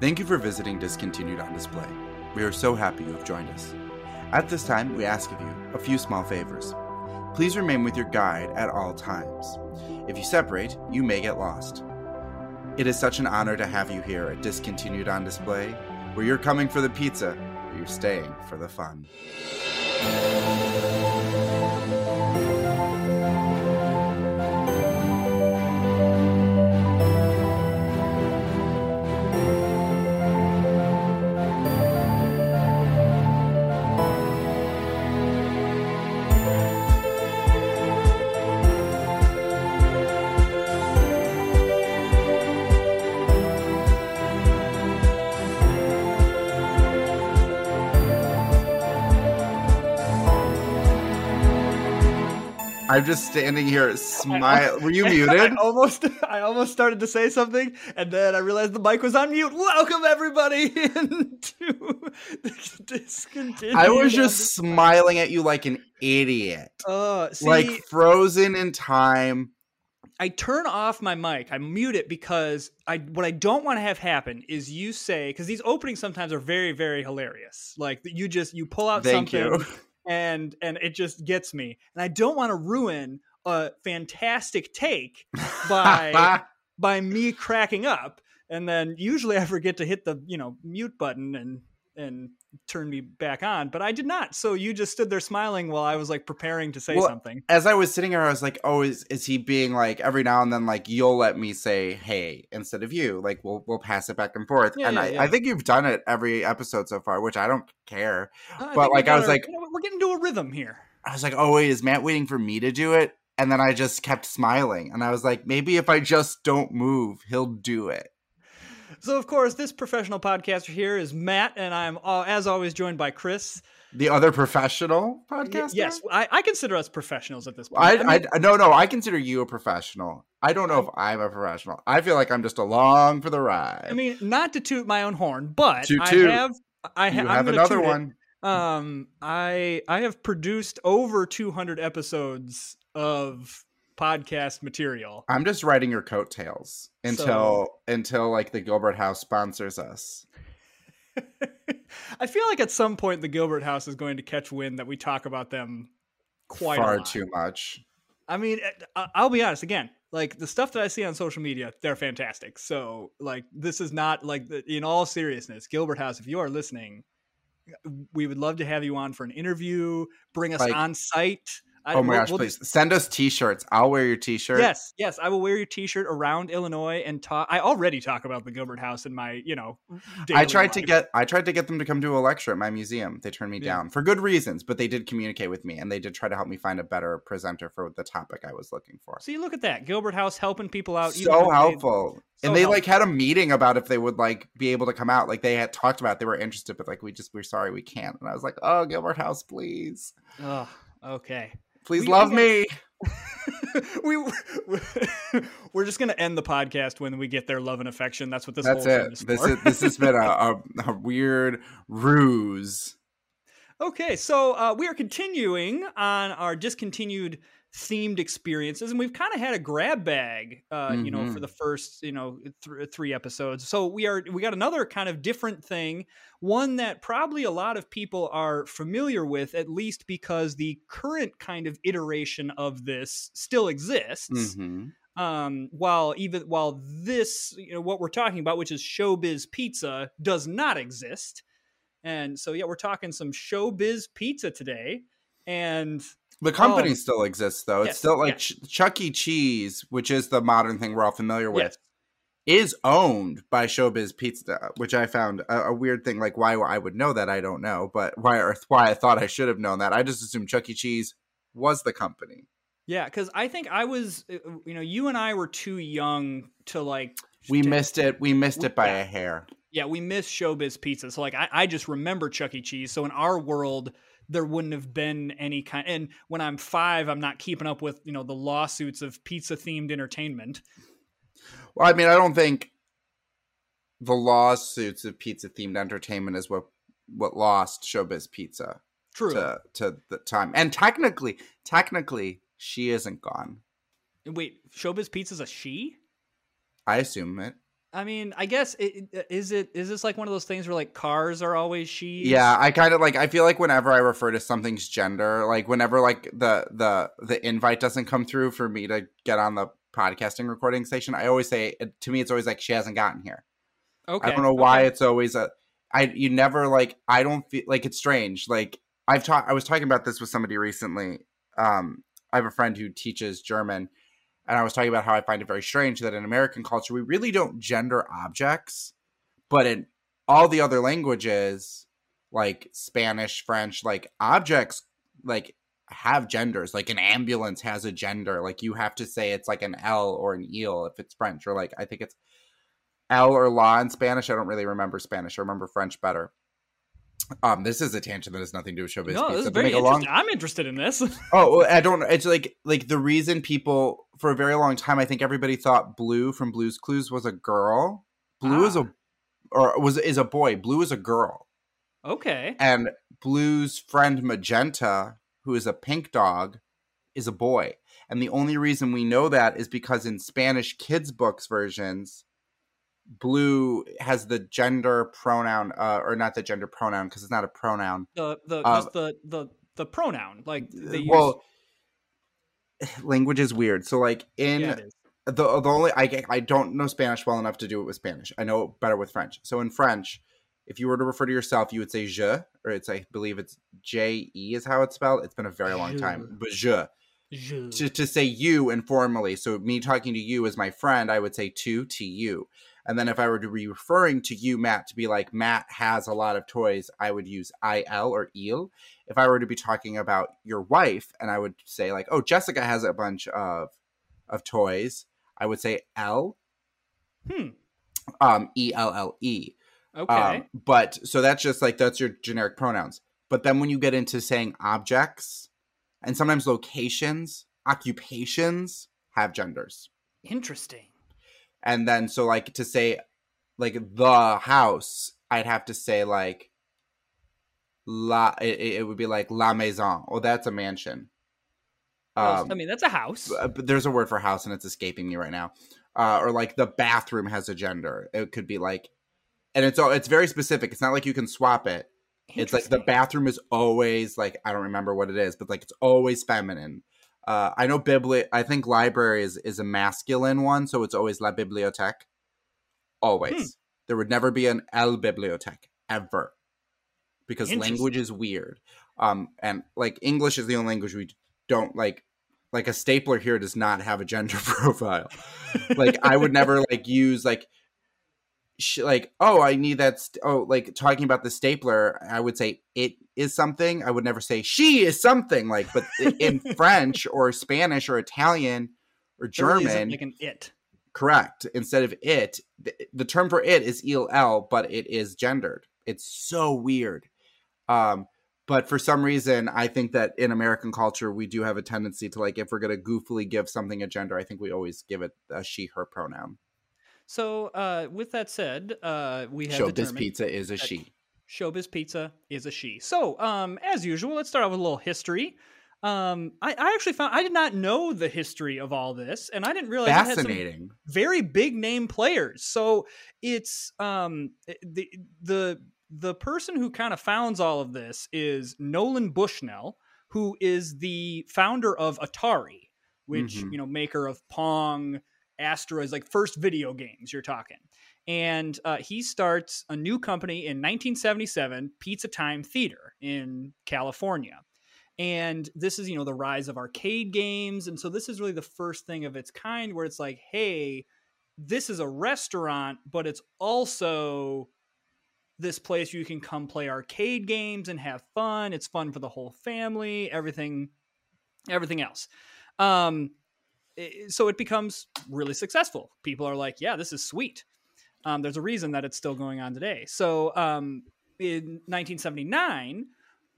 Thank you for visiting Discontinued on Display. We are so happy you have joined us. At this time, we ask of you a few small favors. Please remain with your guide at all times. If you separate, you may get lost. It is such an honor to have you here at Discontinued on Display, where you're coming for the pizza, but you're staying for the fun. I'm just standing here smile. Were you muted? I almost, I almost started to say something, and then I realized the mic was on mute. Welcome everybody into the discontinued. I was just smiling at you like an idiot, Uh, see, like frozen in time. I turn off my mic. I mute it because I what I don't want to have happen is you say because these openings sometimes are very very hilarious. Like you just you pull out Thank something you. And and it just gets me, and I don't want to ruin a fantastic take by by me cracking up. And then usually I forget to hit the you know mute button and and turn me back on, but I did not. So you just stood there smiling while I was like preparing to say Well, something. As I was sitting here, I was like, "Oh, is is he being like every now and then like you'll let me say hey instead of you? Like we'll we'll pass it back and forth." Yeah, and yeah, I, yeah. I think you've done it every episode so far, which I don't care. Uh, I but, like, I was our- like- you know, we're getting to a rhythm here. I was like, "Oh wait, is Matt waiting for me to do it?" And then I just kept smiling, and I was like, "Maybe if I just don't move, he'll do it." So, of course, this professional podcaster here is Matt, and I'm uh, as always joined by Chris. The other professional podcaster. yes, I, I consider us professionals at this point. I, I mean, I, no, no. I consider you a professional. I don't know if I'm a professional. I feel like I'm just along for the ride. I mean, not to toot my own horn, but Toot, I have. I ha- have another toot it. one. Um, I I have produced over 200 episodes of podcast material. I'm just riding your coattails until So- until like the Gilbert House sponsors us. I feel like at some point the Gilbert House is going to catch wind that we talk about them quite Far too much. I mean, eh, I'll be honest again. Like the stuff that I see on social media, they're fantastic. So, like, this is not like in all seriousness, Gilbert House. If you are listening, we would love to have you on for an interview. Bring us Like- on site. I, Oh my we'll- gosh, we'll please send us t-shirts. I'll wear your t-shirt. Yes, yes, I will wear your T-shirt around Illinois and talk. I already talk about the Gilbert House in my, you know. Mm-hmm. I daily tried to get I tried to get them to come to a lecture at my museum. They turned me Yeah. down for good reasons, but they did communicate with me and they did try to help me find a better presenter for the topic I was looking for. See, look at that, Gilbert House helping people out. so if they- helpful. so and they like had a meeting about if they would like be able to come out. Like they had talked about it, they were interested, but like we just we're sorry we can't. And I was like, oh Gilbert House, please. Ugh, okay. Please We- love me. we we're just gonna end the podcast when we get their love and affection. That's what this. That's whole thing it. is This is this has been a, a, a weird ruse. Okay, so uh, we are continuing on our discontinued themed experiences, and we've kind of had a grab bag, uh, you know, for Mhm. the first, you know, th- three episodes. So we are we got another kind of different thing, one that probably a lot of people are familiar with, at least because the current kind of iteration of this still exists. hmm um, while even while this you know what we're talking about which is showbiz pizza does not exist and so yeah we're talking some showbiz pizza today and The company Oh. still exists though. Yes, It's still like yes. Ch- Chuck E. Cheese, which is the modern thing we're all familiar with. yes is owned by Showbiz Pizza, which I found a, a weird thing. Like why I would know that, I don't know, but why or why I thought I should have known that. I just assumed Chuck E. Cheese was the company. yeah because i think i was uh, you know you and i were too young to like We to- missed it. We missed it by Yeah. a hair. yeah we missed showbiz pizza so like I, I just remember chuck e cheese so in our world there wouldn't have been any kind and when i'm five i'm not keeping up with you know the lawsuits of pizza themed entertainment Well, I mean, I don't think the lawsuits of pizza themed entertainment is what what lost Showbiz Pizza true to to the time. And technically, technically, she isn't gone. Wait, Showbiz Pizza's a she? I assume it. I mean, I guess it, it, is it is this like one of those things where like cars are always she? Yeah, I kind of like. I feel like whenever I refer to something's gender, like whenever like the the the invite doesn't come through for me to get on the podcasting recording station, I always say to me it's always like she hasn't gotten here. Okay. I don't know why okay. it's always a. I you never like. I don't feel like it's strange. Like I've talked. I was talking about this with somebody recently. Um, I have a friend who teaches German, and I was talking about how I find it very strange that in American culture we really don't gender objects, but in all the other languages, like Spanish, French, like objects, like have genders. Like an ambulance has a gender. Like you have to say it's like an L or an eel if it's French, or like I think it's L or la in Spanish. I don't really remember Spanish. I remember French better. Um, this is a tangent that has nothing to do with showbiz. No, this is very make long- interesting. I'm interested in this. Oh, I don't. It's like like the reason people for a very long time. I think everybody thought Blue from Blue's Clues was a girl. Blue is Ah. a or was is a boy. Blue is a girl, okay. and Blue's friend Magenta, who is a pink dog, is a boy. And the only reason we know that is because in Spanish kids books versions, Blue has the gender pronoun, uh, or not the gender pronoun because it's not a pronoun. The the Uh, just the the the pronoun like they use. well, language is weird. So like in yeah, the the only I I don't know Spanish well enough to do it with Spanish. I know better with French. So in French, if you were to refer to yourself, you would say je, or it's I believe it's J E is how it's spelled. It's been a very long Je. time, but je. Je. To, to say you informally, so me talking to you as my friend, I would say to to you. And then if I were to be referring to you, Matt, to be like Matt has a lot of toys, I would use il or il. If I were to be talking about your wife, and I would say like, oh, Jessica has a bunch of of toys, I would say L Hmm. um E L L E. Okay. Um, but so that's just like that's your generic pronouns. But then when you get into saying objects and sometimes locations, occupations have genders. Interesting. And then so like to say like the house, I'd have to say like la it, it would be like la maison. Oh, that's a mansion. Um, I mean, that's a house. but there's a word for house and it's escaping me right now uh, or like the bathroom has a gender it could be like and it's all it's very specific it's not like you can swap it it's like the bathroom is always like i don't remember what it is but like it's always feminine uh, i know bibli i think library is, is a masculine one so it's always la bibliothèque. Always. Hmm. there would never be an el bibliothèque ever because language is weird. Um and like english is the only language we don't like like a stapler here does not have a gender profile. Like i would never like use like sh- like oh i need that st- oh like talking about the stapler i would say it is something. I would never say she is something like but in french or spanish or italian or really german like an it. correct. Instead of it the, the term for it is il l but it is gendered. It's so weird. Um but for some reason i think that in american culture we do have a tendency to like if we're going to goofily give something a gender i think we always give it a she her pronoun So, uh, with that said, uh, we have showbiz pizza is a she Showbiz Pizza is a she. So, um, as usual, let's start off with a little history. Um, I, I actually found I did not know the history of all this, and I didn't realize it had some fascinating very big name players. So it's um the the the person who kind of founds all of this is Nolan Bushnell, who is the founder of Atari, which Mhm. you know maker of Pong, Asteroids, like first video games. You're talking. And uh, he starts a new company in 1977, Pizza Time Theater in California. And this is, you know, the rise of arcade games. And so this is really the first thing of its kind where it's like, hey, this is a restaurant, but it's also this place you can come play arcade games and have fun. It's fun for the whole family, everything, everything else. Um, so it becomes really successful. People are like, yeah, this is sweet. Um, there's a reason that it's still going on today. So um, in 1979,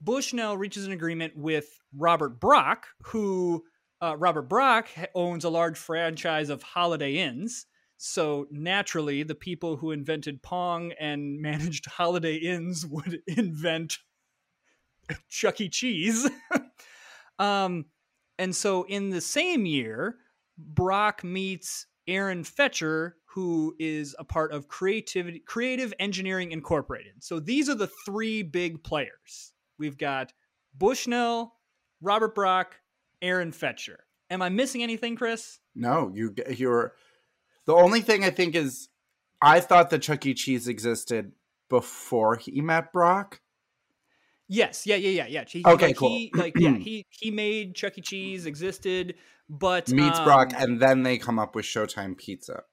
Bushnell reaches an agreement with Robert Brock, who uh, Robert Brock owns a large franchise of Holiday Inns. So naturally, the people who invented Pong and managed Holiday Inns would invent Chuck E. Cheese. um, and so in the same year, Brock meets Aaron Fetcher, who is a part of Creativity Creative Engineering Incorporated. So these are the three big players. We've got Bushnell, Robert Brock, Aaron Fetcher. Am I missing anything, Chris? No, you you're the only thing I think is I thought that Chuck E. Cheese existed before he met Brock. Yes, yeah, yeah, yeah, yeah. He, Okay, like, cool. He, like, yeah, he he made Chuck E. Cheese existed, but Meets um, Brock, and then they come up with Showtime Pizza,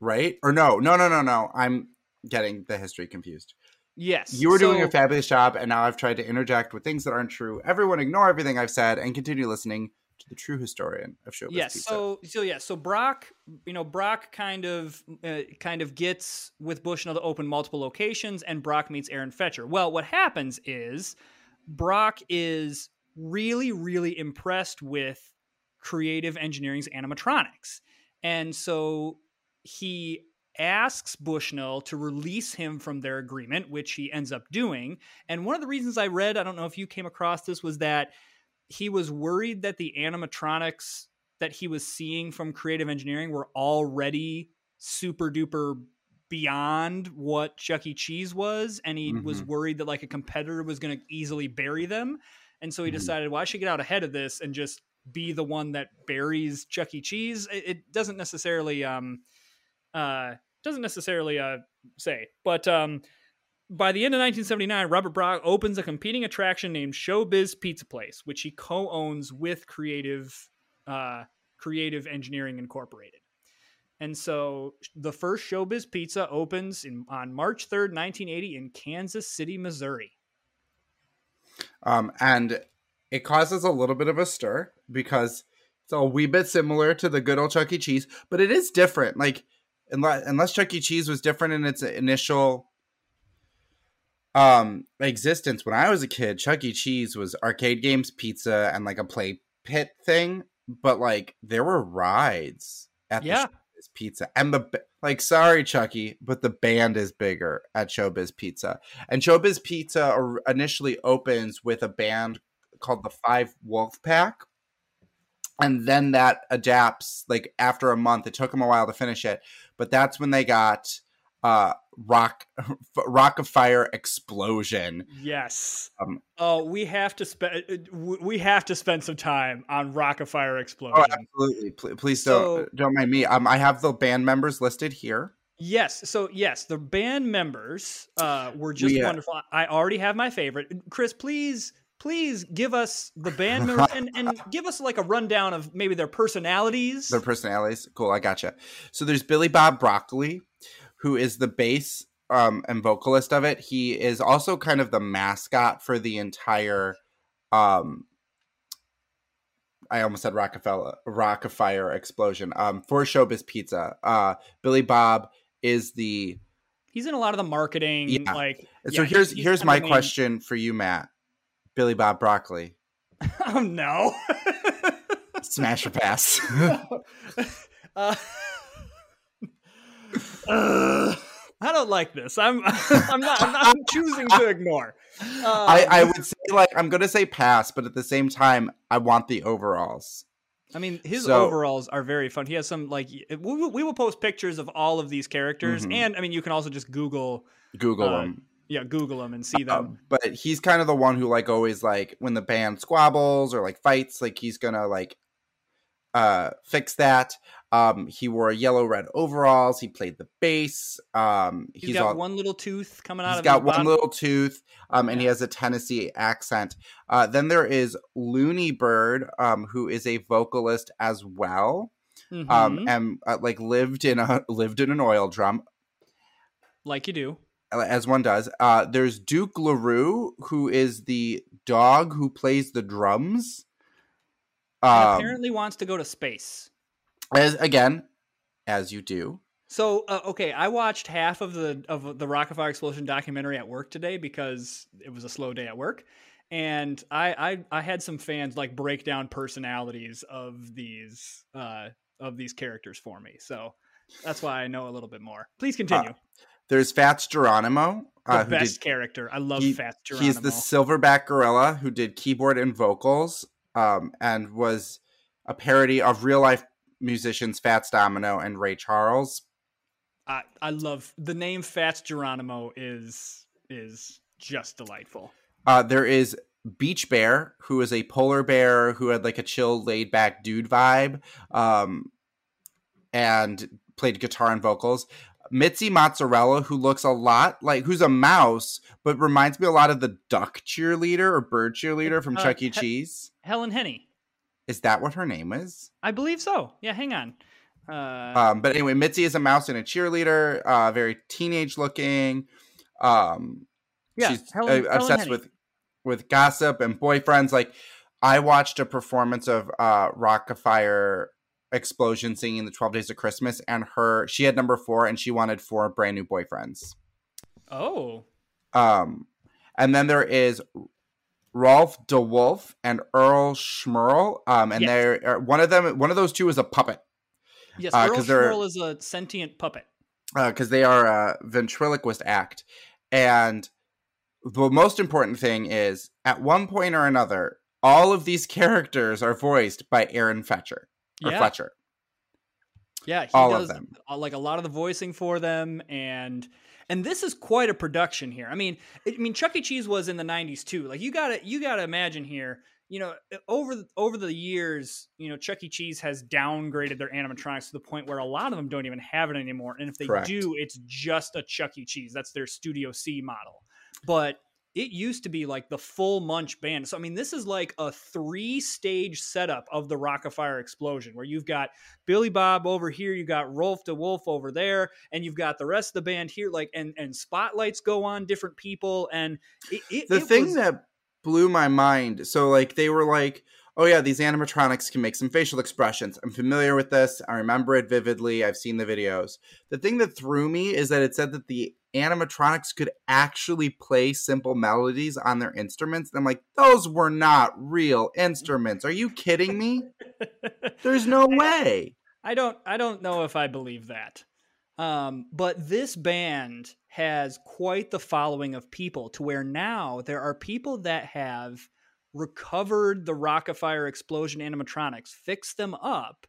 right? Or no, no, no, no, no. I'm getting the history confused. yes, You were doing a fabulous job, and now I've tried to interject with things that aren't true. Everyone, ignore everything I've said and continue listening to the true historian of Showbiz yes Pizza. so so yeah so brock you know brock kind of uh, kind of gets with bushnell to open multiple locations and brock meets aaron fetcher well what happens is brock is really really impressed with creative engineering's animatronics and so he asks bushnell to release him from their agreement which he ends up doing and one of the reasons i read i don't know if you came across this was that he was worried that the animatronics that he was seeing from creative engineering were already super duper beyond what Chuck E. Cheese was, and he was Mhm. worried that like a competitor was going to easily bury them, and so he Mhm. decided, well, I should get out ahead of this and just be the one that buries Chuck E. Cheese. It, it doesn't necessarily um uh doesn't necessarily uh say, but um by the end of 1979, Robert Brock opens a competing attraction named Showbiz Pizza Place, which he co-owns with Creative uh, Creative Engineering Incorporated. And so the first Showbiz Pizza opens in, on March 3rd, 1980 in Kansas City, Missouri. Um, and it causes a little bit of a stir because it's a wee bit similar to the good old Chuck E. Cheese, but it is different. Like, unless, unless Chuck E. Cheese was different in its initial um existence when I was a kid, Chuck E. Cheese was arcade games, pizza, and like a play pit thing. But like, there were rides at Yeah. the Showbiz Pizza, and the like. Sorry, Chucky, but the band is bigger at Showbiz Pizza. And Showbiz Pizza initially opens with a band called the Five Wolf Pack. And then that adapts like after a month. It took them a while to finish it, but that's when they got uh rock Rockafire explosion Yes. Um, oh, we have to spend we have to spend some time on Rockafire Explosion. oh absolutely Pl- please don't So- don't mind me um i have the band members listed here Yes. So yes, the band members uh, were just We, uh, wonderful. I already have my favorite. Chris, please, please give us the band members and, and give us like a rundown of maybe their personalities. their personalities cool i gotcha so there's billy bob Brockali who is the bass um and vocalist of it he is also kind of the mascot for the entire um I almost said Rockefeller Rockafire explosion. Um, for Showbiz Pizza, uh, Billy Bob is the He's in a lot of the marketing. Yeah. Like, so yeah, here's here's my of the main- question for you, Matt. Billy Bob Brockali, oh no. smash or pass? uh, uh, I don't like this. I'm I'm not I'm, not, I'm choosing to ignore. I, Um, I would say like I'm gonna say pass, but at the same time, I want the overalls. I mean, his So- overalls are very fun. He has some like we, will- we will post pictures of all of these characters, Mhm. and I mean, you can also just Google, Google Uh, them. Yeah, Google them and see them. Um, but he's kind of the one who like always like when the band squabbles or like fights, like he's gonna like uh fix that. Um he wore yellow red overalls, he played the bass. Um he's he's, got all one little tooth coming out he's of got one bottom. little tooth, um, and he has a Tennessee accent. Uh, then there is Looney Bird, um, who is a vocalist as well, um, Mhm, and uh, like lived in a lived in an oil drum like you do. As one does. Uh, there's Dook LaRue, who is the dog who plays the drums. Um, apparently wants to go to space. as again, as you do. So uh, okay, I watched half of the of the Rockafire explosion documentary at work today because it was a slow day at work, and I I, I had some fans like break down personalities of these uh, of these characters for me. So that's why I know a little bit more. Please continue. There's Fats Geronimo, the uh, who best did character. I love he- Fats Geronimo. He's the silverback gorilla who did keyboard and vocals, um, and was a parody of real life musicians Fats Domino and Ray Charles. I I love the name Fats Geronimo is is just delightful. Uh, there is Beach Bear, who is a polar bear who had like a chill, laid back dude vibe, um, and played guitar and vocals. Mitzi Mozzarella, who looks a lot like who's a mouse, but reminds me a lot of the duck cheerleader or bird cheerleader from Uh, Chuck E. he- Cheese. Helen Henny. Is that what her name is? I believe so. Yeah, hang on. Uh, Um, but anyway, Mitzi is a mouse and a cheerleader, uh, very teenage looking. Um, yeah, she's Helen, uh, Helen obsessed Henny. with with gossip and boyfriends. Like, I watched a performance of uh, Rockafire Explosion singing the Twelve Days of Christmas, and her she had number four, and she wanted four brand new boyfriends. Oh, Um, and then there is Rolf DeWolf and Earl Schmerl. Um, and Yes. they're uh, one of them. One of those two is a puppet. yes. Uh, Earl Schmerl is a sentient puppet. Uh, because they are a ventriloquist act. And the most important thing is, at one point or another, all of these characters are voiced by Aaron Fetcher or Yeah, Fletcher. yeah. He all of does them. like a lot of the voicing for them, and and this is quite a production here. I mean, I mean, Chuck E. Cheese was in the '90s too. Like you gotta you gotta imagine here. You know, over the- over the years, you know, Chuck E. Cheese has downgraded their animatronics to the point where a lot of them don't even have it anymore. And if they Correct. do, it's just a Chuck E. Cheese. That's their Studio C model. But it used to be like the full Munch band. So I mean, this is like a three-stage setup of the Rockafire explosion, where you've got Billy Bob over here, you got Rolf DeWolf over there, and you've got the rest of the band here. Like, and and spotlights go on different people, and it, it, The it thing was- that blew my mind so, like, they were like, oh, yeah, these animatronics can make some facial expressions. I'm familiar with this. I remember it vividly. I've seen the videos. The thing that threw me is that it said that the animatronics could actually play simple melodies on their instruments. And I'm like, those were not real instruments. Are you kidding me? There's no way. I don't I don't know if I believe that. Um, but this band has quite the following of people to where now there are people that have recovered the Rockafire explosion animatronics, fixed them up,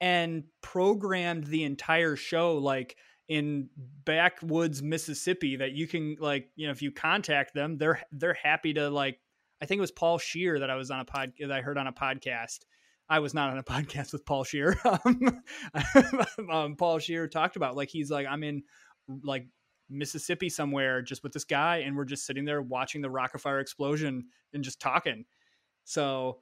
and programmed the entire show like in backwoods Mississippi that you can like, you know, if you contact them, they're they're happy to like I think it was Paul Scheer that I was on a pod that I heard on a podcast. I was not on a podcast with Paul Scheer. Um, um, Paul Scheer talked about like he's like I'm in like Mississippi somewhere just with this guy, and we're just sitting there watching the Rockafire explosion and just talking. So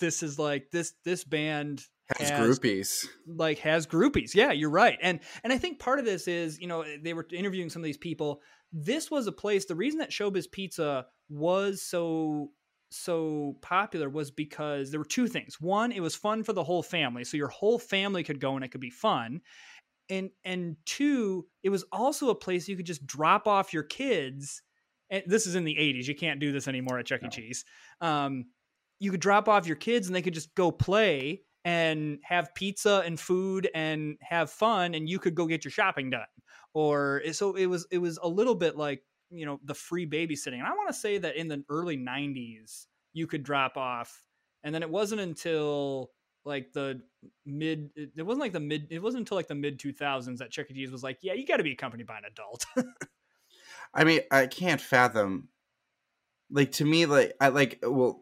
this is like this this band Has Has- groupies. like has groupies. Yeah, you're right. And and I think part of this is, you know, they were interviewing some of these people. This was a place. The reason that Showbiz Pizza was so so popular was because there were two things. One, it was fun for the whole family, so your whole family could go and it could be fun. And and two, it was also a place you could just drop off your kids. And this is in the 80s. You can't do this anymore at Chuck E. No. Cheese. Um, you could drop off your kids and they could just go play and have pizza and food and have fun and you could go get your shopping done. Or so it was it was a little bit like you know the free babysitting. And i want to say that in the early 90s you could drop off and then it wasn't until like the mid it wasn't like the mid it wasn't until like the mid 2000s that chuck e. Cheese was like yeah you got to be accompanied by an adult. I mean, I can't fathom. Like to me, like I like well,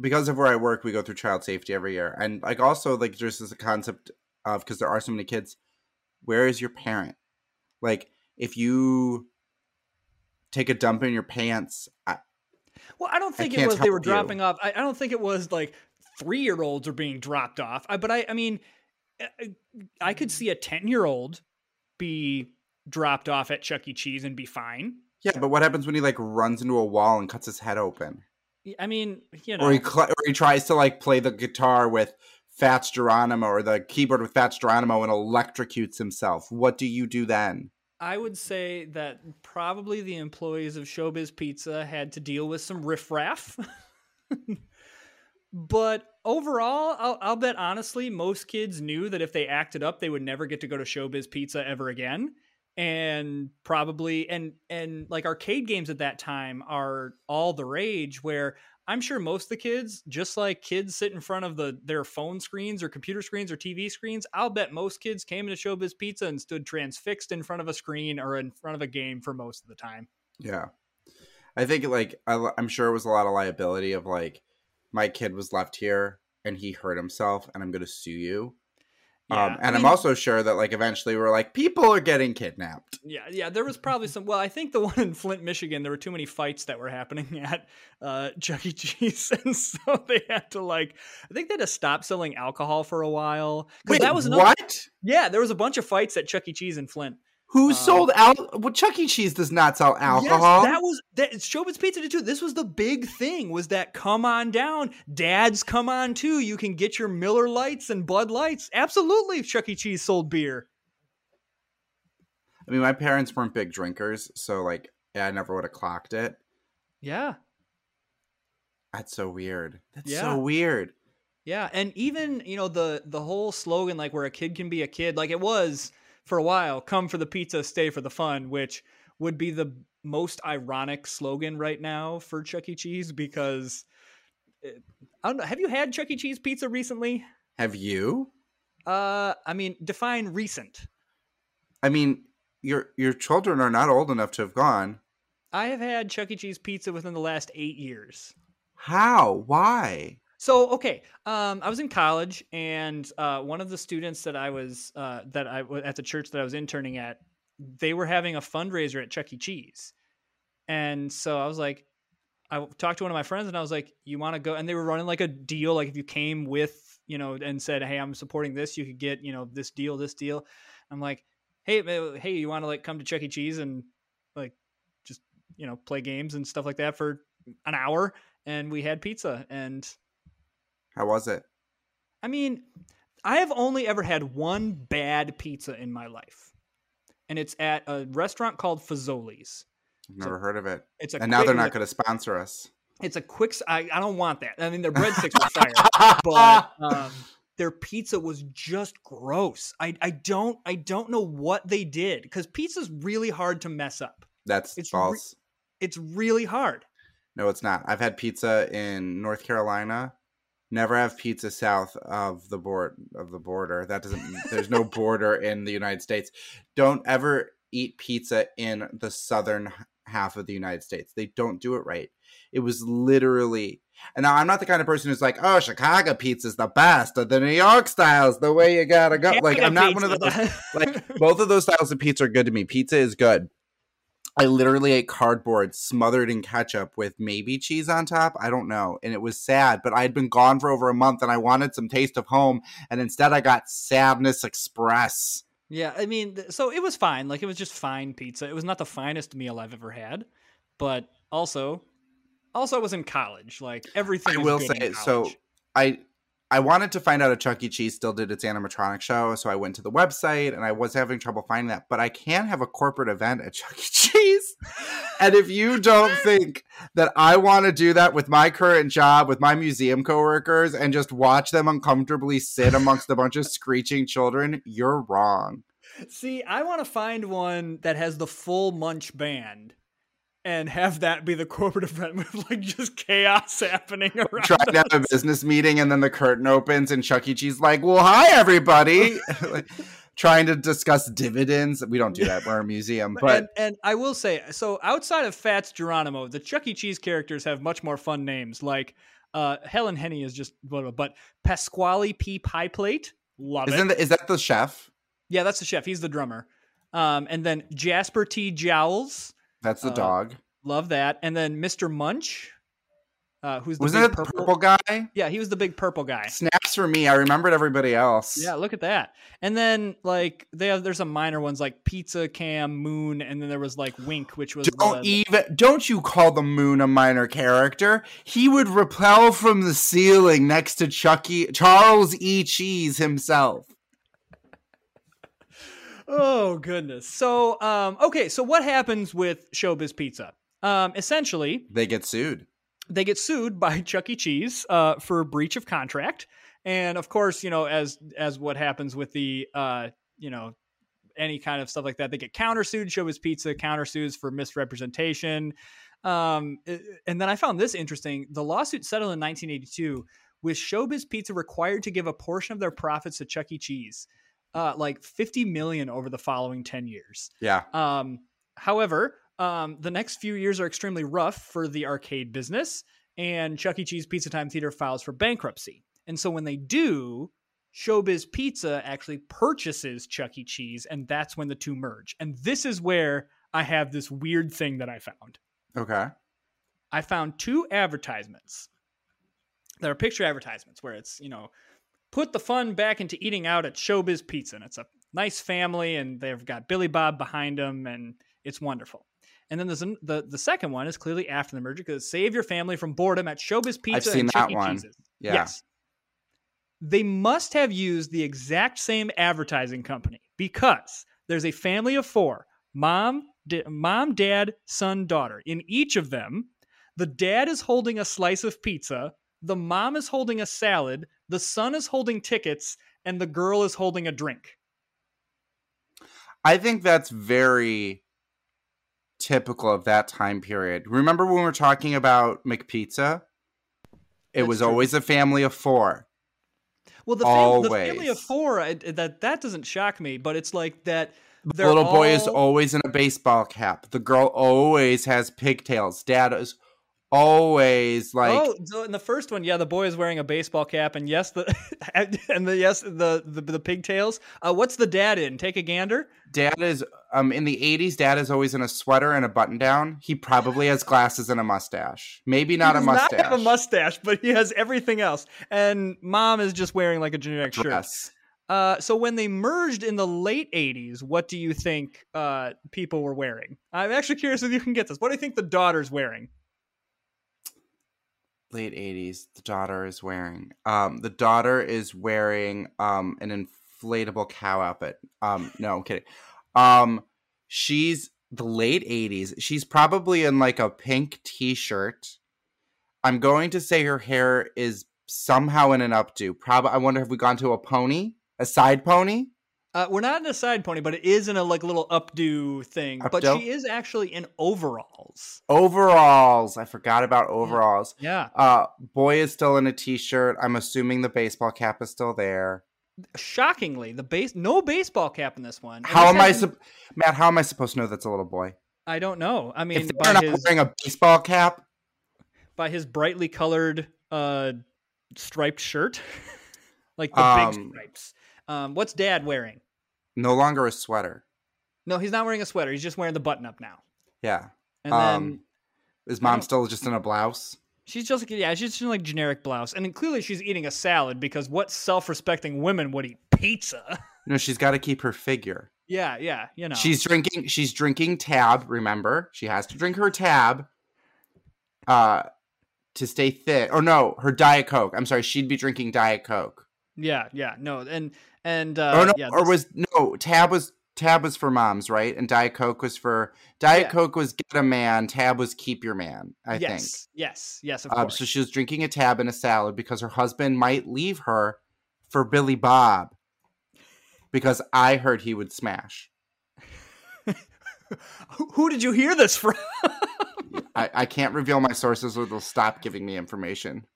because of where I work, we go through child safety every year, and like also like there's this concept of because there are so many kids. Where is your parent? Like if you take a dump in your pants, I, Well, I don't think it was they were you. dropping off. I, I don't think it was like three year olds are being dropped off. I, but I, I mean, I- I could see a 10 year old be dropped off at Chuck E. Cheese and be fine. yeah. But what happens when he like runs into a wall and cuts his head open, I mean, you know, or he cl- or he tries to like play the guitar with Fats Geronimo or the keyboard with Fats Geronimo and electrocutes himself? What do you do then? I would say that probably the employees of Showbiz Pizza had to deal with some riffraff. but overall, I'll, I'll bet honestly, most kids knew that if they acted up, they would never get to go to Showbiz Pizza ever again. And probably, and and like arcade games at that time are all the rage. Where I'm sure most of the kids, just like kids sit in front of the their phone screens or computer screens or TV screens, I'll bet most kids came into Showbiz Pizza and stood transfixed in front of a screen or in front of a game for most of the time. Yeah. I think like I, I'm sure it was a lot of liability of like my kid was left here and he hurt himself and I'm going to sue you. Yeah, um, I and mean- I'm also sure that like eventually we're like people are getting kidnapped. Yeah, yeah. There was probably some. Well, I think the one in Flint, Michigan, there were too many fights that were happening at uh, Chuck E. Cheese, and so they had to like. I think they had to stop selling alcohol for a while because Wait, that was another, what? Yeah, there was a bunch of fights at Chuck E. Cheese in Flint. Who Um, sold al? Well, Chuck E. Cheese does not sell alcohol. Yes, that was that. Showbiz Pizza did too. This was the big thing. Was that come on down, dads come on too. You can get your Miller Lights and Bud Lights. Absolutely, Chuck E. Cheese sold beer. I mean, my parents weren't big drinkers, so like yeah, I never would have clocked it. Yeah, That's so weird. That's Yeah. so weird. Yeah, and even you know the the whole slogan like where a kid can be a kid, like it was for a while. Come for the pizza, stay for the fun, which would be the most ironic slogan right now for Chuck E. Cheese because it, I don't know. Have you had Chuck E. Cheese pizza recently? Have you? Uh, I mean, define recent. I mean, your your children are not old enough to have gone. I have had Chuck E. Cheese pizza within the last eight years. How? Why? So okay, um, I was in college, and uh, one of the students that I was uh, that I wa- at the church that I was interning at, they were having a fundraiser at Chuck E. Cheese, and so I was like, I talked to one of my friends, and I was like, "You want to go?" And they were running like a deal, like if you came with, you know, and said, "Hey, I'm supporting this," you could get, you know, this deal, this deal. I'm like, "Hey, hey, you want to like come to Chuck E. Cheese and like just you know play games and stuff like that for an hour?" And we had pizza, and How was it? I mean, I have only ever had one bad pizza in my life, and it's at a restaurant called Fazoli's. I've never heard of it. It's a And now they're not going to sponsor us. It's a quick. I don't want that. I mean, their breadsticks are fire, but um, their pizza was just gross. I I don't I don't know what they did because pizza's really hard to mess up. That's it's re- false. It's really hard. no, it's not. I've had pizza in North Carolina. Never have pizza south of the board of the border. That doesn't. there's no border in the United States. Don't ever eat pizza in the southern half of the United States. They don't do it right. It was literally. And now I'm not the kind of person who's like, "Oh, Chicago pizza's the best," or the New York style's the way you gotta go. Like I'm not one of those. like both of those styles of pizza are good to me. Pizza is good. I literally ate cardboard smothered in ketchup with maybe cheese on top. I don't know. And it was sad, but I had been gone for over a month and I wanted some taste of home. And instead I got Sadness Express. Yeah, I mean, so it was fine. Like it was just fine pizza. It was not the finest meal I've ever had, but also, also I was in college. Like everything. I will say so. I I wanted to find out if Chuck E. Cheese still did its animatronic show, so I went to the website and I was having trouble finding that. But I can have a corporate event at Chuck E. Cheese. and if you don't think that I want to do that with my current job, with my museum coworkers, and just watch them uncomfortably sit amongst a bunch of screeching children, you're wrong. See, I want to find one that has the full Munch band. And have that be the corporate event with like just chaos happening around. Trying to have a business meeting, and then the curtain opens, and Chuck E. Cheese like, "Well, hi everybody." like, trying to discuss dividends. We don't do that. We're a museum, but and, and I will say, so outside of Fats Geronimo, the Chuck E. Cheese characters have much more fun names. Like uh, Helen Henny is just whatever, but Pasqually P. Pie Plate, love isn't it. the, is that the chef? yeah, that's the chef. He's the drummer. Um, and then Jasper T. Jowls, That's the Uh, dog. love that. And then Mr. Munch, uh, who's big it the purple guy? Yeah, he was the big purple guy. Snaps for me. I remembered everybody else. Yeah, look at that. And then like they have there's some minor ones like Pizza Cam, Moon, and then there was like Wink, which was Don't the- even don't you call the moon a minor character? He would repel from the ceiling next to Chucky Charles E. Cheese himself. Oh goodness. So um okay, so what happens with Showbiz Pizza? Um essentially, They get sued. they get sued by Chuck E. Cheese uh for breach of contract. And of course, you know, as as what happens with the uh, you know, any kind of stuff like that. They get countersued. Showbiz Pizza countersues for misrepresentation. Um, and then I found this interesting. The lawsuit settled in 1982 with Showbiz Pizza required to give a portion of their profits to Chuck E. Cheese, uh, like 50 million over the following 10 years. Yeah. Um, however, um, the next few years are extremely rough for the arcade business, and Chuck E. Cheese Pizza Time Theater files for bankruptcy. And so when they do, Showbiz Pizza actually purchases Chuck E. Cheese, and that's when the two merge. And this is where I have this weird thing that I found. Okay. I found two advertisements. There are picture advertisements where it's, you know, put the fun back into eating out at Showbiz Pizza. And it's a nice family, and they've got Billy Bob behind them, and it's wonderful. And then there's an, the the second one is clearly after the merger because save your family from boredom at Showbiz Pizza I've seen and that one. Yeah. Yes. They must have used the exact same advertising company because there's a family of four mom, da- mom, dad, son, daughter. In each of them, the dad is holding a slice of pizza, the mom is holding a salad, the son is holding tickets, and the girl is holding a drink. I think that's very typical of that time period. Remember when we were talking about McPizza? It That's was true. always a family of four. Well, the, fam- the family of four, I, that that doesn't shock me, but it's like that. The little boy is always in a baseball cap. The girl always has pigtails. Dad is always like oh, so in the first one, yeah, the boy is wearing a baseball cap, and yes, the and the yes, the the, the pigtails. Uh, what's the dad in? Take a gander. dad is um in the 80s dad is always in a sweater and a button down. He probably has glasses and a mustache. Maybe not he a mustache. Not have a mustache, but he has everything else. And mom is just wearing like a generic shirt. Uh, so when they merged in the late '80s, what do you think uh, people were wearing? I'm actually curious if you can get this. What do you think the daughter's wearing? Late 80s the daughter is wearing um the daughter is wearing um an inflatable cow outfit. Um no i'm kidding. Um she's the late 80s she's probably in like a pink t-shirt. I'm going to say her hair is somehow in an updo. Probably i wonder if we gone to a pony? A side pony Uh, we're not in a side pony, but it is in a like little updo thing. But she is actually in overalls. overalls i forgot about overalls Yeah. uh boy is still in a t-shirt i'm assuming the baseball cap is still there Shockingly, the base no baseball cap in this one. And How am I, sup- Matt? How am I supposed to know that's a little boy? I don't know. I mean, if they're by not his wearing a baseball cap, by his brightly colored uh striped shirt, like the Um, big stripes. Um, what's Dad wearing? No longer a sweater. No, he's not wearing a sweater. He's just wearing the button up now. Yeah. And then Um, Is mom still just in a blouse? she's just like yeah, she's just in like generic blouse, and then clearly she's eating a salad because what self-respecting women would eat pizza? No, she's got to keep her figure. yeah, yeah, you know. She's drinking. She's drinking tab. Remember, she has to drink her tab. Uh, to stay fit. Or no, her diet coke. I'm sorry, she'd be drinking diet coke. yeah, yeah, no, and and uh, or no, yeah, or was no tab was tab was for moms, right? And diet coke was for diet Yeah. coke was get a man. Tab was keep your man. I think. yes, yes, yes, of Um, course. so she was drinking a tab and a salad because her husband might leave her for Billy Bob. Because I heard he would smash. who, who did you hear this from? I, I can't reveal my sources or they'll stop giving me information.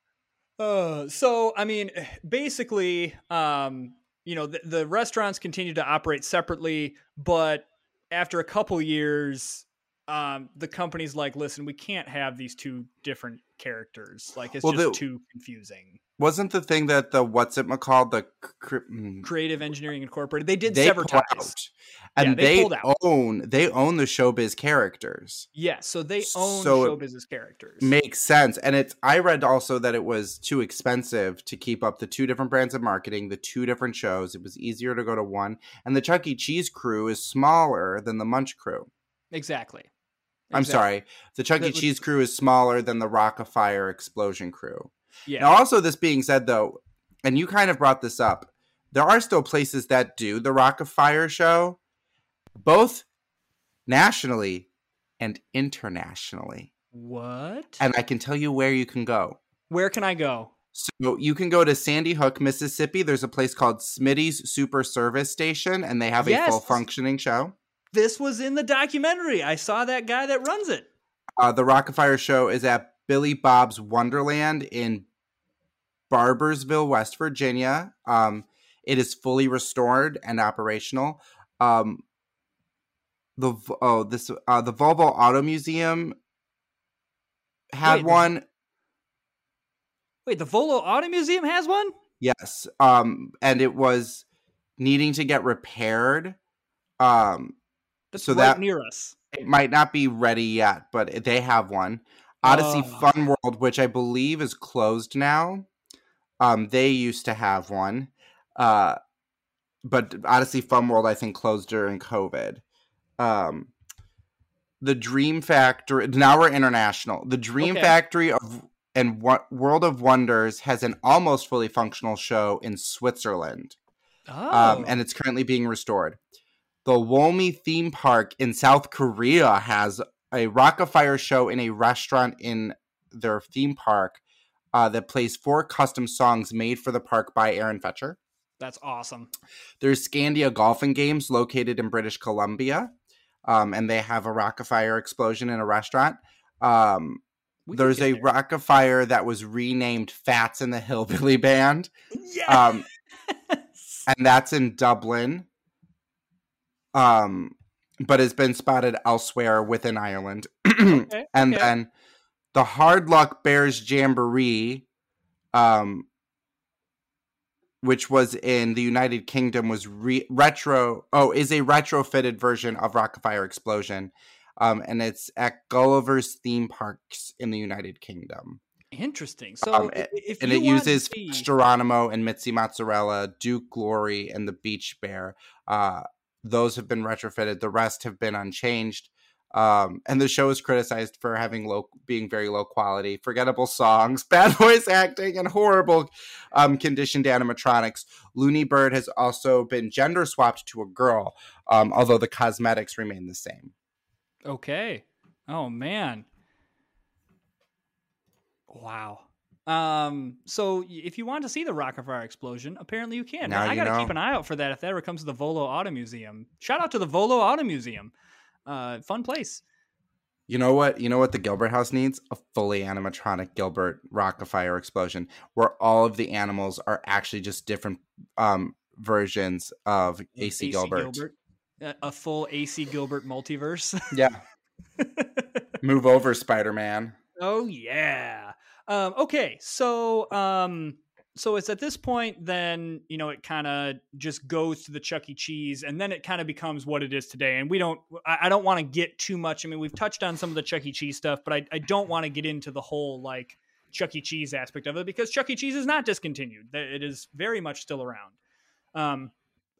Uh, so I mean, basically, um, you know, the, the restaurants continue to operate separately, but after a couple years, um, the company's like, listen, we can't have these two different characters. Like, it's Well, just the- too confusing. Wasn't the thing that the what's it called the mm, Creative Engineering Incorporated. They did they sever pulled ties. out, and Yeah, they they, out. own they own the showbiz characters. Yes, so they own So show it business characters. Makes sense, and it's. I read also that it was too expensive to keep up the two different brands of marketing, the two different shows. It was easier to go to one, and the Chuck E. Cheese crew is smaller than the Munch crew. exactly. I'm sorry, the Chuck E. Cheese crew is smaller than the Rockafire Explosion crew. Yeah. Now, also, this being said, though, and you kind of brought this up, there are still places that do the Rockafire show, both nationally and internationally. what? And I can tell you where you can go. Where can I go? So you can go to Sandy Hook, Mississippi. There's a place called Smitty's Super Service Station, and they have a full functioning show. This was in the documentary. I saw that guy that runs it. Uh, the Rockafire show is at Billy Bob's Wonderland in Barboursville, West Virginia. Um, it is fully restored and operational. Um, the oh this uh, the Volo Auto Museum had Wait, the- one. Wait, the Volo Auto Museum has one? Yes. Um, and it was needing to get repaired. Um, That's So right that- near us. it might not be ready yet, but they have one. Odyssey Oh. Fun World, which I believe is closed now. Um, they used to have one. Uh, but Odyssey Fun World, I think, closed during COVID. Um, the Dream Factory. Now we're international. The Dream Okay. Factory of and Wo- World of Wonders has an almost fully functional show in Switzerland Oh. um, and it's currently being restored. The Wolmi theme park in South Korea has a Rockafire show in a restaurant in their theme park uh, that plays four custom songs made for the park by Aaron Fechter. That's awesome. There's Scandia Golfing Games located in British Columbia, um, and they have a Rockafire explosion in a restaurant. Um, there's a there. Rockafire that was renamed Fats and the Hillbilly Band Yes. um, and that's in Dublin. Um, but has been spotted elsewhere within Ireland. Okay, and okay. then the Hard Luck Bears Jamboree, um, which was in the United Kingdom, was re- retro. Oh, is a retrofitted version of Rockafire Explosion, um, and it's at Gulliver's theme parks in the United Kingdom. Interesting. So Um, and it uses see- Geronimo and Mitzi Mozzarella, Dook LaRue, and the Beach Bear. Uh, those have been retrofitted. The rest have been unchanged. Um, and the show is criticized for having low, being very low quality, forgettable songs, bad voice acting, and horrible um, conditioned animatronics. Looney Bird has also been gender swapped to a girl, um, although the cosmetics remain the same. Okay. Oh man. Wow. Um. So if you want to see the Rockafire explosion, apparently you can. Now I gotta keep an eye out for that if that ever comes to the Volo Auto Museum. Shout out to the Volo Auto Museum. Uh, fun place. You know what? You know what the Gilbert House needs? A fully animatronic Gilbert Rockafire explosion, where all of the animals are actually just different um, versions of AC, Gilbert. A, a full AC Gilbert multiverse. Yeah. Move over, Spider Man. Oh yeah. Um, okay, so um, so it's at this point then you know it kind of just goes to the Chuck E. Cheese, and then it kind of becomes what it is today. And we don't, I, I don't want to get too much. I mean, we've touched on some of the Chuck E. Cheese stuff, but I, I don't want to get into the whole like Chuck E. Cheese aspect of it because Chuck E. Cheese is not discontinued. It is very much still around. Um,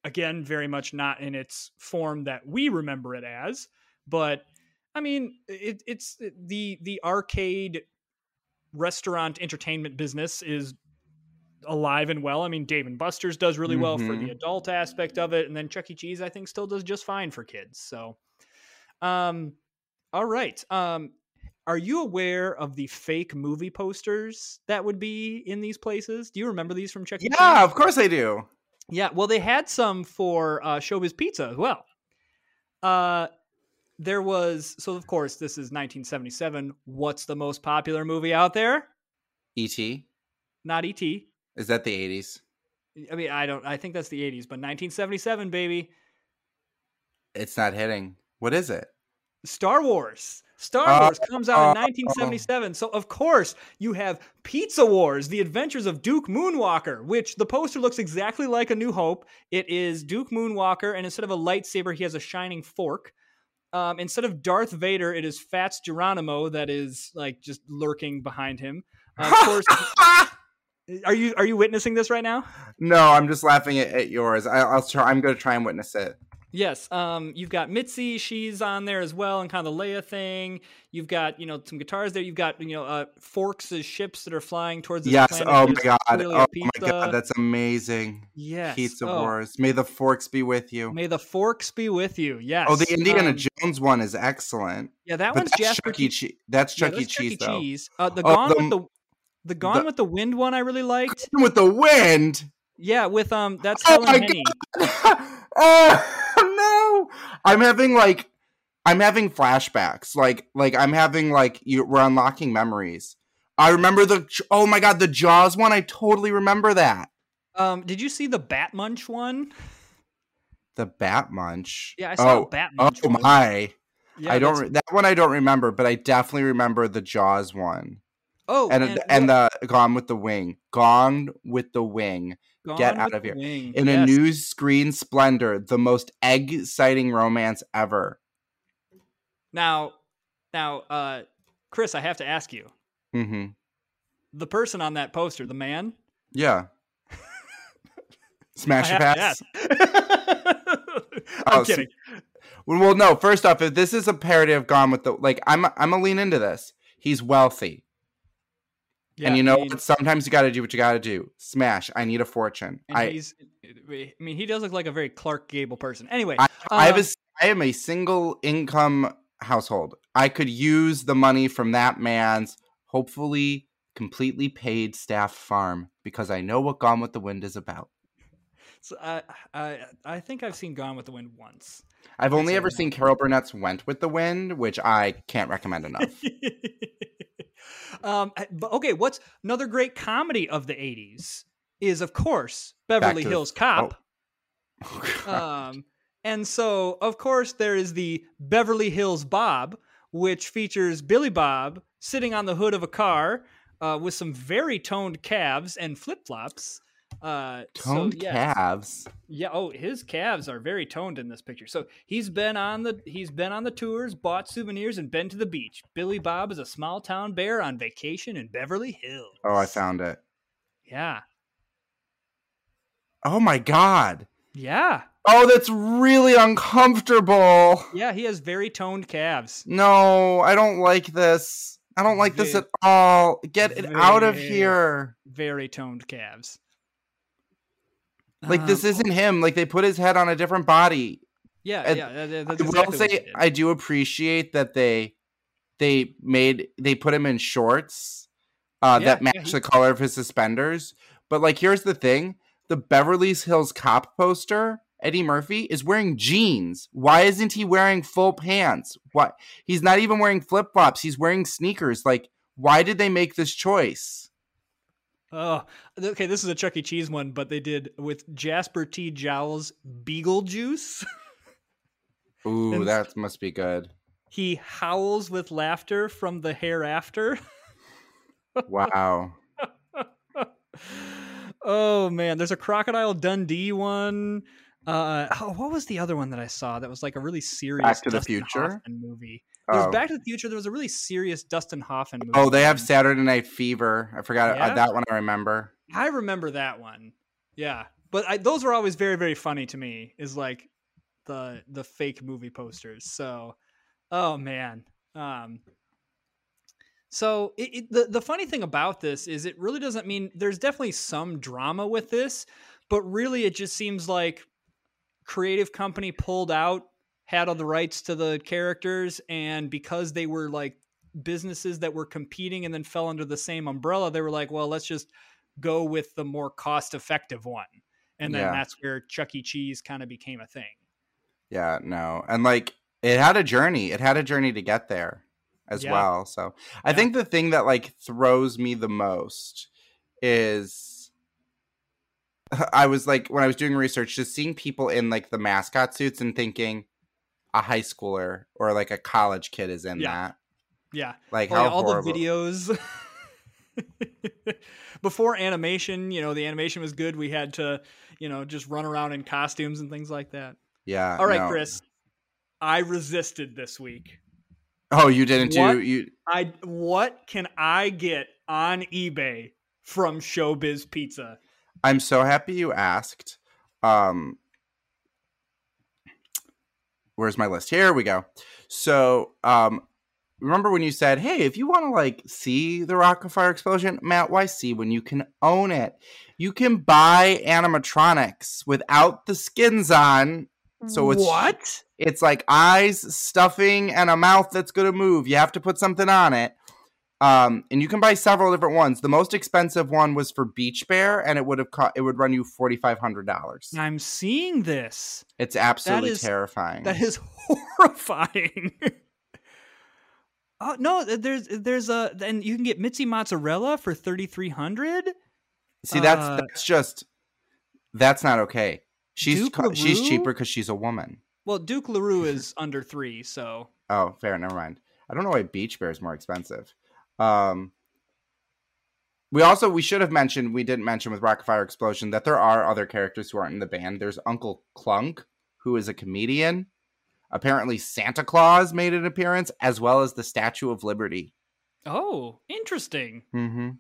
again, very much not in its form that we remember it as, but I mean, it, it's the the arcade restaurant entertainment business is alive and well. I mean, Dave and Buster's does really well for the Mhm. adult aspect of it, and then Chuck E. Cheese I think still does just fine for kids. So, um, all right. Um, are you aware of the fake movie posters that would be in these places? Do you remember these from Chuck E. Cheese? Yeah, of course I do. Yeah, well, they had some for uh, Showbiz Pizza as well. Uh, there was so of course this is 1977. What's the most popular movie out there? E.T. Not E.T. Is that the 80s? I mean, I don't. I think that's the 80s, but 1977, baby. It's not hitting. What is it? Star Wars. Star Oh, Wars comes out in oh. 1977. So, of course, you have Pizza Wars, The Adventures of Duke Moonwalker, which the poster looks exactly like A New Hope. It is Duke Moonwalker, and instead of a lightsaber, he has a shining fork. Um, instead of Darth Vader, it is Fats Geronimo that is like just lurking behind him. Uh, of course, are you are you witnessing this right now? no, I'm just laughing at, at yours. I, I'll try. I'm going to try and witness it. Yes, um, you've got Mitzi, she's on there as well, and kind of the Leia thing. You've got, you know, some guitars there. You've got, you know, uh, forks as ships that are flying towards this Yes. planet. Oh my god. Oh my god. That's amazing. yes. Pizza oh, Wars. May the forks be with you. May the forks be with you. Yes. Oh, the Indiana Um, Jones one is excellent. Yeah, that but one's that's Jasper Chuck E. Cheese. That's yeah, Chuck E. that's Chuck Cheese, though. Cheese. Uh, the Oh, Gone the- with the The Gone The- with the Wind one I really liked. with the wind. Yeah, with um that's Oh Helen my Henny. oh no! I'm having like I'm having flashbacks. Like like I'm having like you we're unlocking memories. I remember the oh my god the Jaws one. I totally remember that. Um, did you see the Bat Munch one? The Bat Munch. Yeah, I saw Oh, Bat oh Munch one. my! Yeah, I don't re- that one. I don't remember, but I definitely remember the Jaws one Oh, and and, and, the Gone with the Wing. Gone with the Wing. Get out of here. Wing. in a Yes. new screen splendor, the most egg-citing romance ever. Now, now, uh, Chris, I have to ask you: hmm the person on that poster, the man. Yeah. Smash I or pass. I'm Oh, kidding. Well, well, no. First off, if this is a parody of Gone with the like, I'm I'm gonna lean into this. He's wealthy, Yeah, and you know I mean. Sometimes you got to do what you got to do. Smash. I need a fortune. I he's. I mean, he does look like a very Clark Gable person. Anyway, I, I have a uh s- I am a single income household. I could use the money from that man's hopefully completely paid staff farm because I know what Gone with the Wind is about. so I, I, I think I've seen Gone with the Wind once. I've only ever seen Carol Burnett's Went with the Wind, which I can't recommend enough. um, but okay, what's another great comedy of the '80s is, of course, Beverly the- Hills Cop. Oh, God. Um, and so, of course, there is the Beverly Hills Bob, which features Billy Bob sitting on the hood of a car uh, with some very toned calves and flip flops. Uh, Toned so, yes. calves. Yeah. Oh, his calves are very toned in this picture. So he's been on the he's been on the tours, bought souvenirs, and been to the beach. Billy Bob is a small town bear on vacation in Beverly Hills. Oh, I found it. Yeah. Oh my god. Yeah. Oh, that's really uncomfortable. Yeah. He has very toned calves. No, I don't like this. I don't like this at all. Get it out of here. Very toned calves. Like this Um, isn't him. Like they put his head on a different body. Yeah. and Yeah. that- that's I will exactly what they say. I do appreciate that they they made they put him in shorts uh, Yeah, that yeah, match he- the color of his suspenders. But like, here's the thing: the Beverly Hills Cop poster, Eddie Murphy is wearing jeans. Why isn't he wearing full pants? Why he's not even wearing flip flops? He's wearing sneakers. Like, why did they make this choice? Oh, okay. This is a Chuck E. Cheese one, but they did with Jasper T. Jowls Beetlejuice. Ooh, And- that must be good. he howls with laughter from the hereafter. Wow. oh man, there's a Crocodile Dundee one. Uh, oh, what was the other one that I saw that was like a really serious Back to the Future? Hoffman movie? Was Oh. Back to the Future. There was a really serious Dustin Hoffman movie. Oh, they have. Saturday Night Fever. I forgot uh, that one. I remember. I remember that one. Yeah, but I, those were always very very funny to me. Is like the the fake movie posters. So, oh man. Um. So it, it, the the funny thing about this is it really doesn't mean there's definitely some drama with this, but really it just seems like creative company pulled out had all the rights to the characters and because they were like businesses that were competing and then fell under the same umbrella they were like well let's just go with the more cost effective one and then Yeah. that's where chuck e cheese kind of became a thing Yeah, no. And like it had a journey. It had a journey to get there as Yeah. well. So I Yeah. think the thing that like throws me the most is I was like when I was doing research, just seeing people in like the mascot suits and thinking a high schooler or like a college kid is in Yeah. that. yeah Like all horrible. the videos before animation you know the animation was good we had to you know just run around in costumes and things like that Yeah. all right no. chris i resisted this week Oh, you didn't What? do you i what can i get on ebay from showbiz pizza I'm so happy you asked. Um, where's my list? Here we go. So, um, remember when you said, "Hey, if you want to like see the Rockafire explosion, Matt, why see when you can own it? You can buy animatronics without the skins on. So it's what It's like eyes, stuffing, and a mouth that's gonna move. You have to put something on it." Um, and you can buy several different ones. The most expensive one was for Beach Bear, and it would have cost it would run you forty five hundred dollars. I'm seeing this. It's absolutely is- terrifying. That is horrifying. oh no, there's there's a and you can get Mitzi mozzarella for thirty three hundred. See, that's uh, that's just that's not okay. She's co- she's cheaper because she's a woman. Well, Dook LaRue is under three, so Oh, fair. Never mind. I don't know why Beach Bear is more expensive. Um, we also we should have mentioned we didn't mention with Rockafire Explosion that there are other characters who aren't in the band. There's Uncle Clunk, who is a comedian. Apparently, Santa Claus made an appearance, as well as the Statue of Liberty. oh, interesting, Mm-hmm.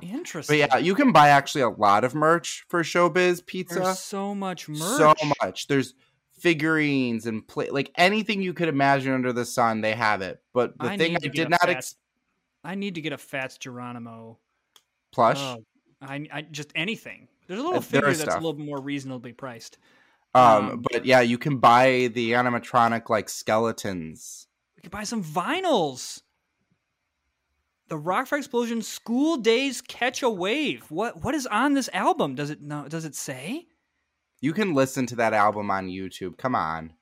interesting. But yeah, you can buy actually a lot of merch for Showbiz Pizza. there's so much merch. So much. There's figurines and play like anything you could imagine under the sun. They have it. But the I thing I did not ex- I need to get a Fats Geronimo plush. Oh, I, I just anything. There's a little there figure that's stuff. a little more reasonably priced. Um, Um, but yeah, you can buy the animatronic like skeletons. We could buy some vinyls. The Rock Rockafire Explosion School Days Catch a Wave. What what is on this album? Does it no does it say? You can listen to that album on YouTube. Come on.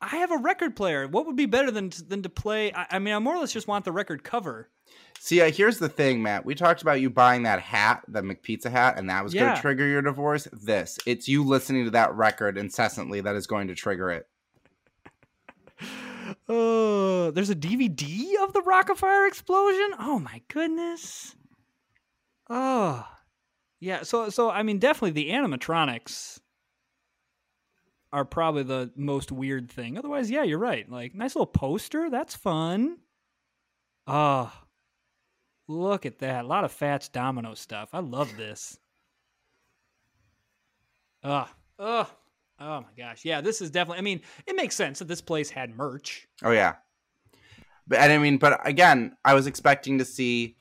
I have a record player. What would be better than than to play? I, I mean, I more or less just want the record cover. See, uh, here's the thing, Matt. We talked about you buying that hat, the McPizza hat, and that was going to trigger your divorce. This, it's you listening to that record incessantly that is going to trigger it. Oh, there's a DVD of the Rockafire explosion. Oh my goodness. Oh, yeah. So, so I mean, definitely the animatronics are probably the most weird thing. Otherwise, yeah, you're right. Like, nice little poster. That's fun. Oh, look at that. A lot of Fats Domino stuff. I love this. Oh, oh, oh my gosh. Yeah, this is definitely. I mean, it makes sense that this place had merch. Oh yeah. But and I mean, but again, I was expecting to see,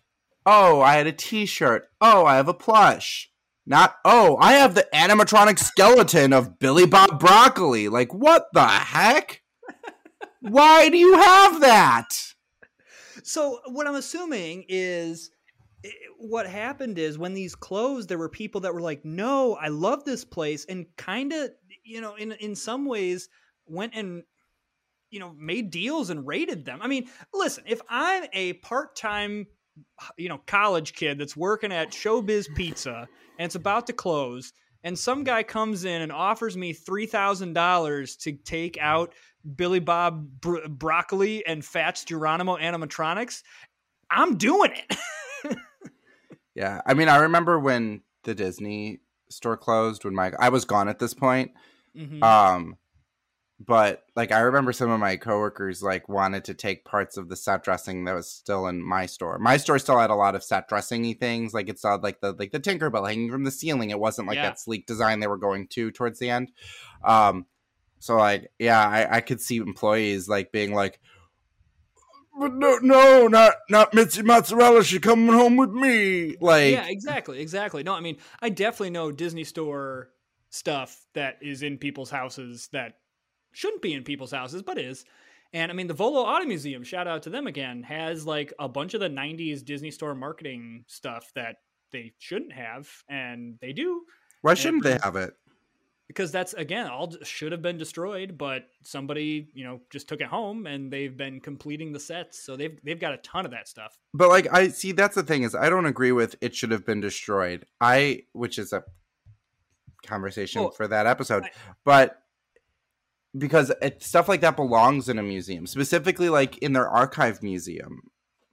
oh, I had a T-shirt. Oh, I have a plush. Not oh, I have the animatronic skeleton of Billy Bob Brockali. Like what the heck? Why do you have that? So what I'm assuming is eh, what happened is when these closed, there were people that were like, "No, I love this place," and kind of, you know, in in some ways, went and you know made deals and rated them. I mean, listen, if I'm a part time, you know, college kid that's working at Showbiz Pizza and it's about to close. And some guy comes in and offers me three thousand dollars to take out Billy Bob Bro- Brockali and Fats Geronimo animatronics. I'm doing it. Yeah, I mean, I remember when the Disney store closed when my I was gone at this point. Mhm. Um, but like I remember some of my coworkers like wanted to take parts of the set dressing that was still in my store. My store still had a lot of set dressingy things, like it saw like the like the Tinkerbell hanging from the ceiling. It wasn't like Yeah. that sleek design they were going to towards the end. Um, so like yeah, I, I could see employees like being like. But no, no, not not Mitzi Mozzarella. She coming home with me. Like, yeah, exactly, exactly. No, I mean, I definitely know Disney Store stuff that is in people's houses that shouldn't be in people's houses, but is. And I mean, the Volo Auto Museum, shout out to them again, has like a bunch of the 90s Disney Store marketing stuff that they shouldn't have, and they do. why shouldn't they have it? Because that's again all should have been destroyed but somebody you know just took it home and they've been completing the sets so they've they've got a ton of that stuff But like I see that's the thing is I don't agree with it should have been destroyed. I which is a conversation Well, for that episode. I- but because it, stuff like that belongs in a museum, specifically like in their archive museum,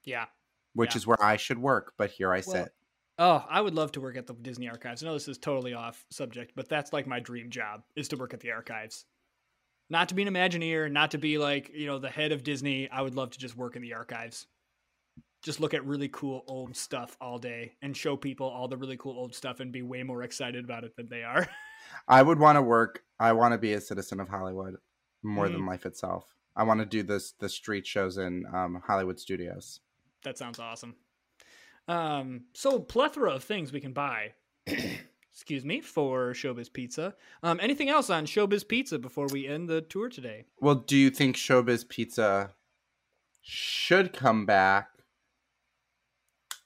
yeah which Yeah. is where I should work, but here I Well, sit. Oh i would love to work at the disney archives i know this is totally off subject but that's like my dream job is to work at the archives not to be an imagineer not to be like you know the head of disney i would love to just work in the archives just look at really cool old stuff all day and show people all the really cool old stuff and be way more excited about it than they are I would want to work I want to be a citizen of Hollywood more Mm. than life itself. I want to do this the street shows in um, Hollywood studios. That sounds awesome. Um, so plethora of things we can buy. excuse me for Showbiz Pizza. Um, anything else on Showbiz Pizza before we end the tour today? Well, do you think Showbiz Pizza should come back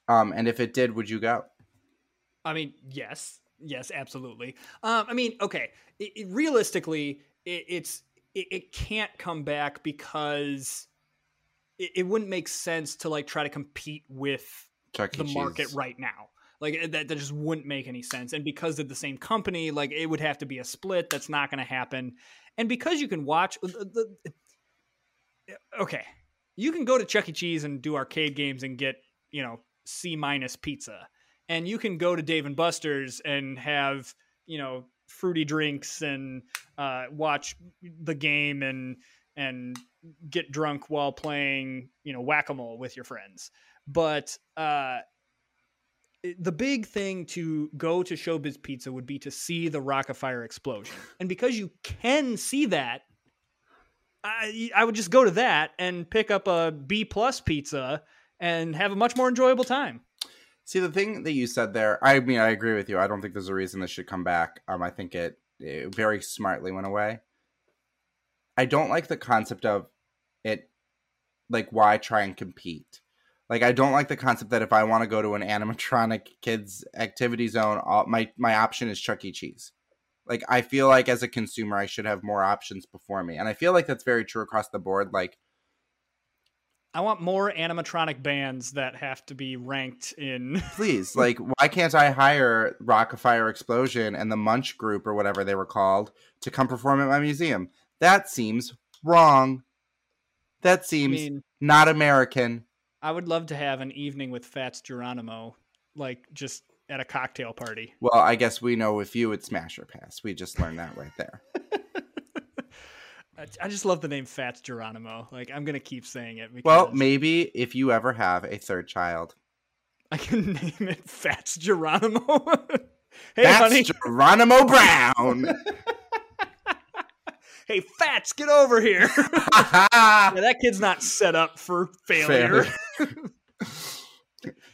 Um, and if it did, would you go? I mean, yes, yes, absolutely. Um, I mean, okay, it, it, realistically, it, it's it, it, can't come back because it, wouldn't make sense to like try to compete with Chuck the market right now. Like eh, that, that just wouldn't make any sense. And because of the same company, like it would have to be a split. That's not going to happen. And because you can watch uh, the, the eh, okay, you can go to Chuck E. Cheese and do arcade games and get you know C minus pizza, and you can go to Dave and Buster's and have you know fruity drinks and uh, watch the game and and get drunk while playing you know whack a mole with your friends. But uh, the big thing to go to Showbiz Pizza would be to see the Rockafire explosion, and because you can see that. I, I would just go to that and pick up a B plus pizza and have a much more enjoyable time. See the thing that you said there. I mean, I agree with you. I don't think there's a reason this should come back. Um, I think it, it very smartly went away. I don't like the concept of it. Like, why try and compete? Like, I don't like the concept that if I want to go to an animatronic kids activity zone, all, my my option is Chuck E. Cheese. Like, I feel like as a consumer, I should have more options before me, and I feel like that's very true across the board. Like, I want more animatronic bands that have to be ranked in. Please, like, why can't I hire Rockafire Explosion and the Munch Group or whatever they were called to come perform at my museum? That seems wrong. That seems I mean, not American. I would love to have an evening with Fats Geronimo, like just at a cocktail party. Well, I guess we know if you would smash or pass. We just learned that right there. I just love the name Fats Geronimo. Like I'm gonna keep saying it. Because well, maybe if you ever have a third child, I can name it Fats Geronimo. hey, Fats honey. Geronimo Brown. Hey, Fats, get over here. yeah, that kid's not set up for failure.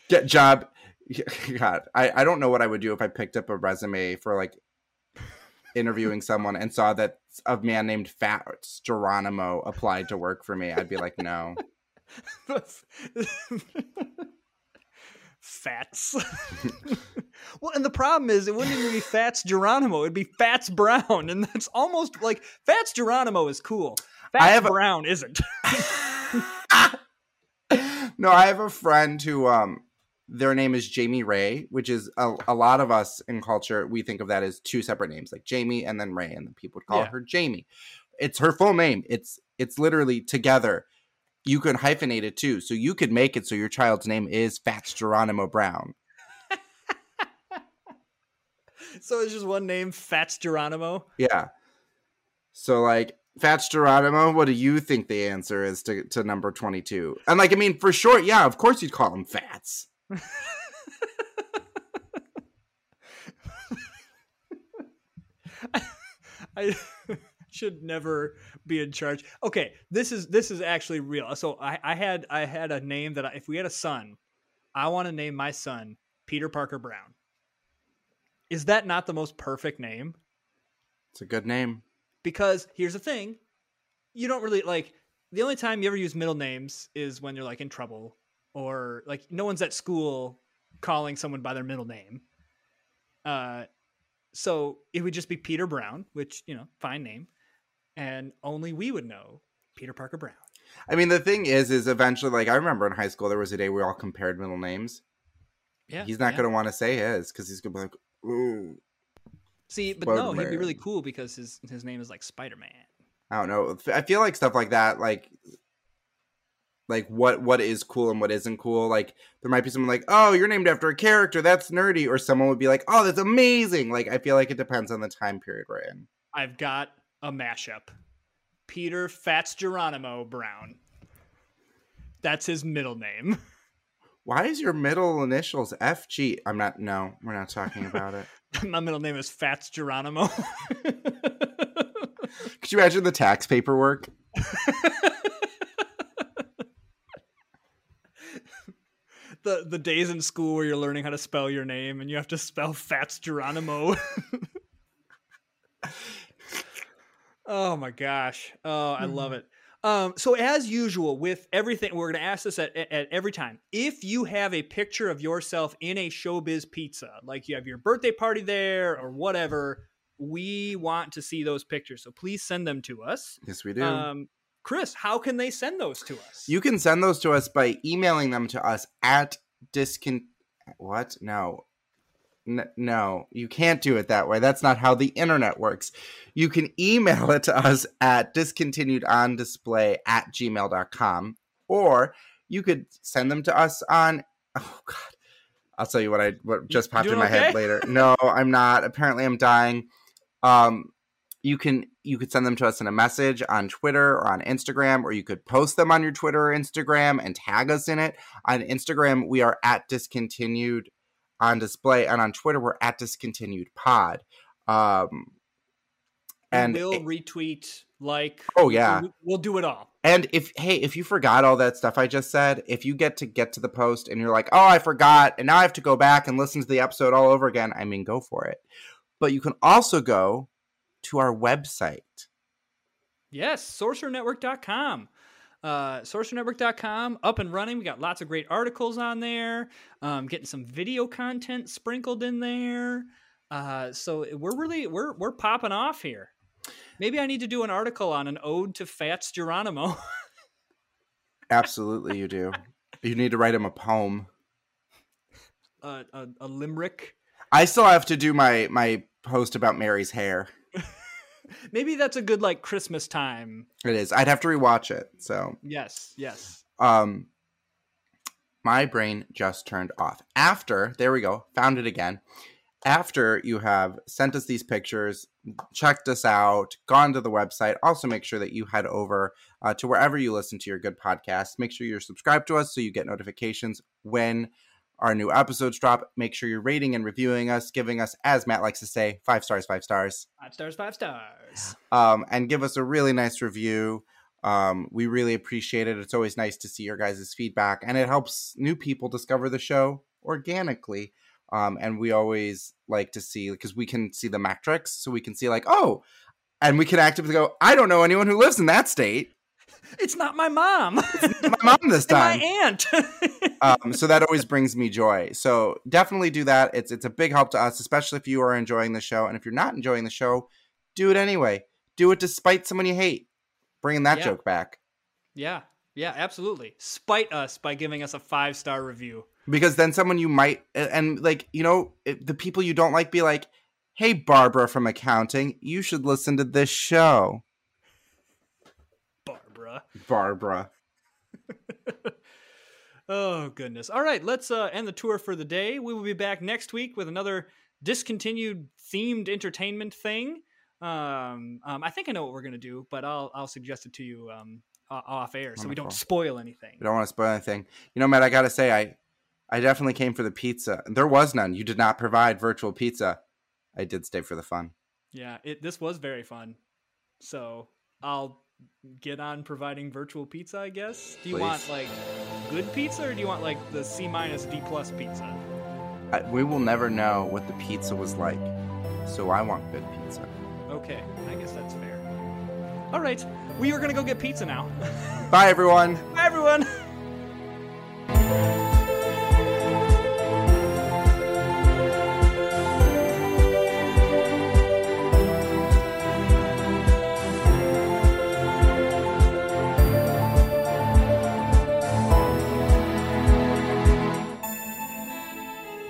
Get job. God, I, I don't know what I would do if I picked up a resume for like interviewing someone and saw that a man named Fats Geronimo applied to work for me, I'd be like, no. Fats. well, and the problem is, it wouldn't even be Fats Geronimo; it'd be Fats Brown, and that's almost like Fats Geronimo is cool. Fats I have Brown a- isn't. no, I have a friend who um their name is Jamie Ray, which is a, a, lot of us in culture, we think of that as two separate names, like Jamie and then Ray, and then people would call yeah. her Jamie. It's her full name. It's it's literally together. You can hyphenate it too. So you could make it so your child's name is Fats Geronimo Brown. so it's just one name, Fats Geronimo? Yeah. So like Fats Geronimo, what do you think the answer is to, to number 22? And like, I mean, for short, yeah, of course you'd call him Fats. I should never be in charge. Okay, this is this is actually real. So I, I had I had a name that I, if we had a son, I want to name my son Peter Parker Brown. Is that not the most perfect name? It's a good name. Because here's the thing, you don't really like the only time you ever use middle names is when you're like in trouble or like no one's at school calling someone by their middle name. Uh, so it would just be Peter Brown, which you know, fine name, and only we would know Peter Parker Brown. I mean, the thing is, is eventually, like I remember in high school, there was a day we all compared middle names. Yeah, he's not yeah. going to want to say his because he's going to be like, "Ooh." See, but Spider-Man. no, he'd be really cool because his his name is like Spider Man. I don't know. I feel like stuff like that, like like what what is cool and what isn't cool like there might be someone like oh you're named after a character that's nerdy or someone would be like oh that's amazing like i feel like it depends on the time period we're in i've got a mashup. Peter fats geronimo brown. That's his middle name. Why is your middle initials fg i'm not no we're not talking about it. My middle name is fats geronimo could you imagine the tax paperwork? The the days in school where you're learning how to spell your name and you have to spell Fats Geronimo. Oh my gosh. Oh, I love mm-hmm. it. Um, so as usual with everything, we're going to ask this at, at, at every time. If you have a picture of yourself in a showbiz pizza, like you have your birthday party there or whatever, we want to see those pictures. So please send them to us. Yes, we do. Um, Chris, how can they send those to us? you can send those to us by emailing them to us at discon. What? No. N- no, you can't do it that way. That's not how the internet works. You can email it to us at discontinued on display at gmail.com or you could send them to us on oh god i'll tell you what i what just popped in my head later. No i'm not. Apparently i'm dying. Um you can you could send them to us in a message on twitter or on instagram or you could post them on your twitter or instagram and tag us in it. On instagram we are at discontinued on display and on twitter we're at discontinued pod um and we'll retweet, like. Oh, yeah. we'll, we'll do it all. And if hey, if you forgot all that stuff I just said, if you get to get to the post and you're like, "Oh, I forgot," and now I have to go back and listen to the episode all over again, I mean, go for it. But you can also go to our website. Yes, sorcerernetwork.com. Uh, sorcerernetwork.com up and running. We got lots of great articles on there. Um, getting some video content sprinkled in there. Uh, so we're really we're we're popping off here. Maybe I need to do an article on an ode to Fats Geronimo. Absolutely, you do. You need to write him a poem. uh, a, a limerick. I still have to do my my post about Mary's hair. Maybe that's a good like Christmas time. It is. I'd have to rewatch it. So, Yes, yes. um, my brain just turned off. After there we go, found it again. After you have sent us these pictures, checked us out, gone to the website, also make sure that you head over uh, to wherever you listen to your good podcasts. Make sure you're subscribed to us so you get notifications when our new episodes drop. Make sure you're rating and reviewing us, giving us, as Matt likes to say, five stars, five stars Five stars, five stars. um, and give us a really nice review. Um, we really appreciate it. It's always nice to see your guys' feedback, and it helps new people discover the show organically. Um, and we always like to see because we can see the metrics, so we can see like, oh, and we can actively go. I don't know anyone who lives in that state. It's not my mom. My mom this And my aunt. um, so that always brings me joy. So definitely do that. It's it's a big help to us, especially if you are enjoying the show. And if you're not enjoying the show, do it anyway. Do it despite someone you hate. Bringing that Yeah. joke back yeah, yeah, absolutely. Spite us by giving us a five star review. because then someone you might and like you know the people you don't like be like, "Hey, Barbara from accounting, you should listen to this show." Barbara. Barbara. Oh goodness. All right, let's uh, end the tour for the day. We will be back next week with another discontinued themed entertainment thing. Um, um, I think I know what we're gonna do, but I'll I'll suggest it to you um, off air so we don't spoil anything. You don't want to spoil anything. You know, Matt, I gotta say, I I definitely came for the pizza. There was none. You did not provide virtual pizza. I did stay for the fun. Yeah, it this was very fun. So I'll get on providing virtual pizza. I guess. Do you Please. want like good pizza or do you want like the C minus D plus pizza? I, we will never know what the pizza was like, so I want good pizza. Okay, I guess that's fair. All right, we are gonna go get pizza now. Bye, everyone. Bye, everyone.